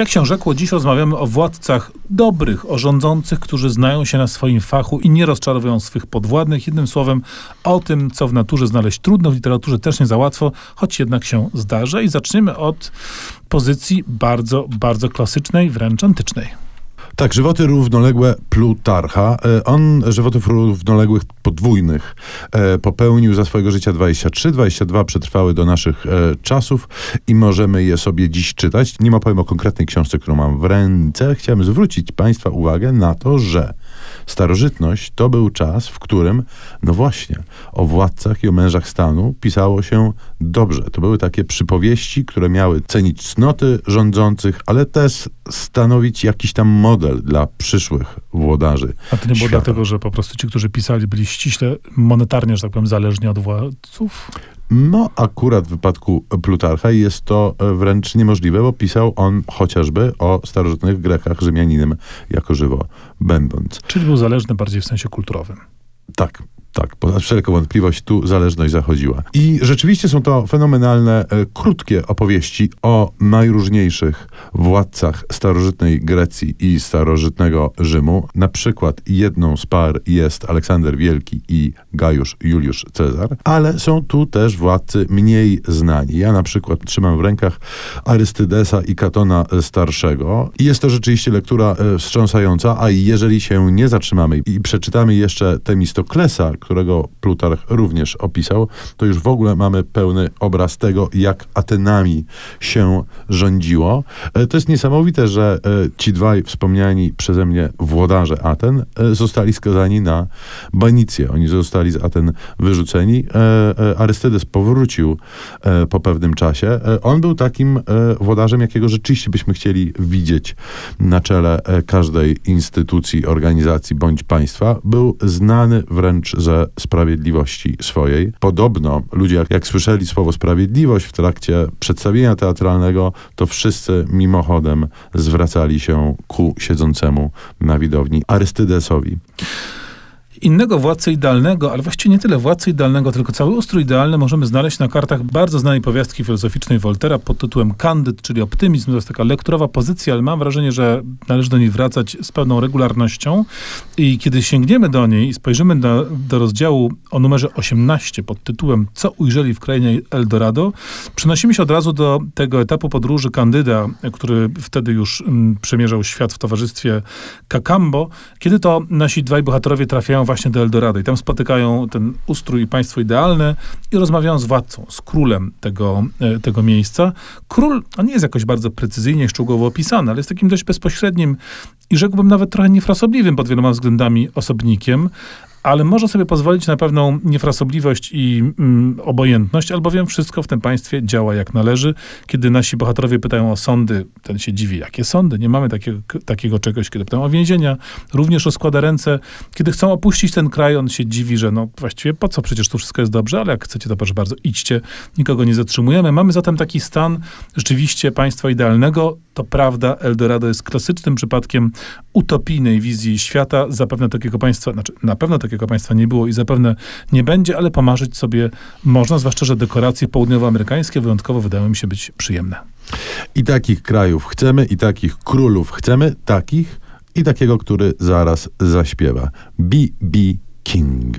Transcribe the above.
Jak się rzekło, dziś rozmawiamy o władcach dobrych, o rządzących, którzy znają się na swoim fachu i nie rozczarowują swych podwładnych. Jednym słowem, o tym, co w naturze znaleźć trudno, w literaturze też nie za łatwo, choć jednak się zdarza. I zaczniemy od pozycji bardzo, bardzo klasycznej, wręcz antycznej. Tak, żywoty równoległe Plutarcha. E, On żywotów równoległych podwójnych e, popełnił za swojego życia 23, 22 przetrwały do naszych e, czasów i możemy je sobie dziś czytać. Nie opowiem o konkretnej książce, którą mam w ręce. Chciałem zwrócić Państwa uwagę na to, że starożytność to był czas, w którym, no właśnie, o władcach i o mężach stanu pisało się dobrze. To były takie przypowieści, które miały cenić cnoty rządzących, ale też stanowić jakiś tam model dla przyszłych włodarzy. A to nie było świata. dlatego, że po prostu ci, którzy pisali, byli ściśle monetarnie, że tak powiem, zależni od władców? No, akurat w wypadku Plutarcha jest to e, wręcz niemożliwe, bo pisał on chociażby o starożytnych Grekach, Rzymianinem jako żywo będąc. Czyli był zależny bardziej w sensie kulturowym. Tak, tak, poza wszelką wątpliwość tu zależność zachodziła. I rzeczywiście są to fenomenalne, e, krótkie opowieści o najróżniejszych władcach starożytnej Grecji i starożytnego Rzymu. Na przykład jedną z par jest Aleksander Wielki i Gajusz Juliusz Cezar, ale są tu też władcy mniej znani. Ja na przykład trzymam w rękach Arystydesa i Katona Starszego i jest to rzeczywiście lektura e, wstrząsająca, a jeżeli się nie zatrzymamy i przeczytamy jeszcze Temistoklesa, którego Plutarch również opisał, to już w ogóle mamy pełny obraz tego, jak Atenami się rządziło. E, To jest niesamowite, że e, ci dwaj wspomniani przeze mnie włodarze Aten e, zostali skazani na banicję. Oni zostali z Aten wyrzuceni. Arystydes powrócił po pewnym czasie. On był takim włodarzem, jakiego rzeczywiście byśmy chcieli widzieć na czele każdej instytucji, organizacji bądź państwa. Był znany wręcz ze sprawiedliwości swojej. Podobno ludzie, jak, jak słyszeli słowo sprawiedliwość w trakcie przedstawienia teatralnego, to wszyscy mimochodem zwracali się ku siedzącemu na widowni Arystydesowi. Innego władcę idealnego, ale właściwie nie tyle władcę idealnego, tylko cały ustrój idealny możemy znaleźć na kartach bardzo znanej powiastki filozoficznej Voltera pod tytułem Candyd, czyli optymizm. To jest taka lekturowa pozycja, ale mam wrażenie, że należy do niej wracać z pewną regularnością. I kiedy sięgniemy do niej i spojrzymy do, do rozdziału o numerze 18 pod tytułem Co ujrzeli w krainie Eldorado, przenosimy się od razu do tego etapu podróży Kandyda, który wtedy już mm, przemierzał świat w towarzystwie Kakambo, kiedy to nasi dwaj bohaterowie trafiają właśnie do Eldorado i tam spotykają ten ustrój i państwo idealne i rozmawiają z władcą, z królem tego, e, tego miejsca. Król, on nie jest jakoś bardzo precyzyjnie, szczegółowo opisany, ale jest takim dość bezpośrednim i rzekłbym nawet trochę niefrasobliwym pod wieloma względami osobnikiem, ale może sobie pozwolić na pewną niefrasobliwość i mm, obojętność, albowiem wszystko w tym państwie działa jak należy. Kiedy nasi bohaterowie pytają o sądy, ten się dziwi, jakie sądy? Nie mamy takiego, takiego czegoś, kiedy pytają o więzienia, również rozkłada ręce. Kiedy chcą opuścić ten kraj, on się dziwi, że no właściwie po co, przecież tu wszystko jest dobrze, ale jak chcecie, to proszę bardzo, idźcie, nikogo nie zatrzymujemy. Mamy zatem taki stan rzeczywiście państwa idealnego. To prawda, Eldorado jest klasycznym przypadkiem utopijnej wizji świata. Zapewne takiego państwa, znaczy na pewno takiego państwa nie było i zapewne nie będzie, ale pomarzyć sobie można, zwłaszcza, że dekoracje południowoamerykańskie wyjątkowo wydają mi się być przyjemne. I takich krajów chcemy, i takich królów chcemy, takich i takiego, który zaraz zaśpiewa. B.B. King.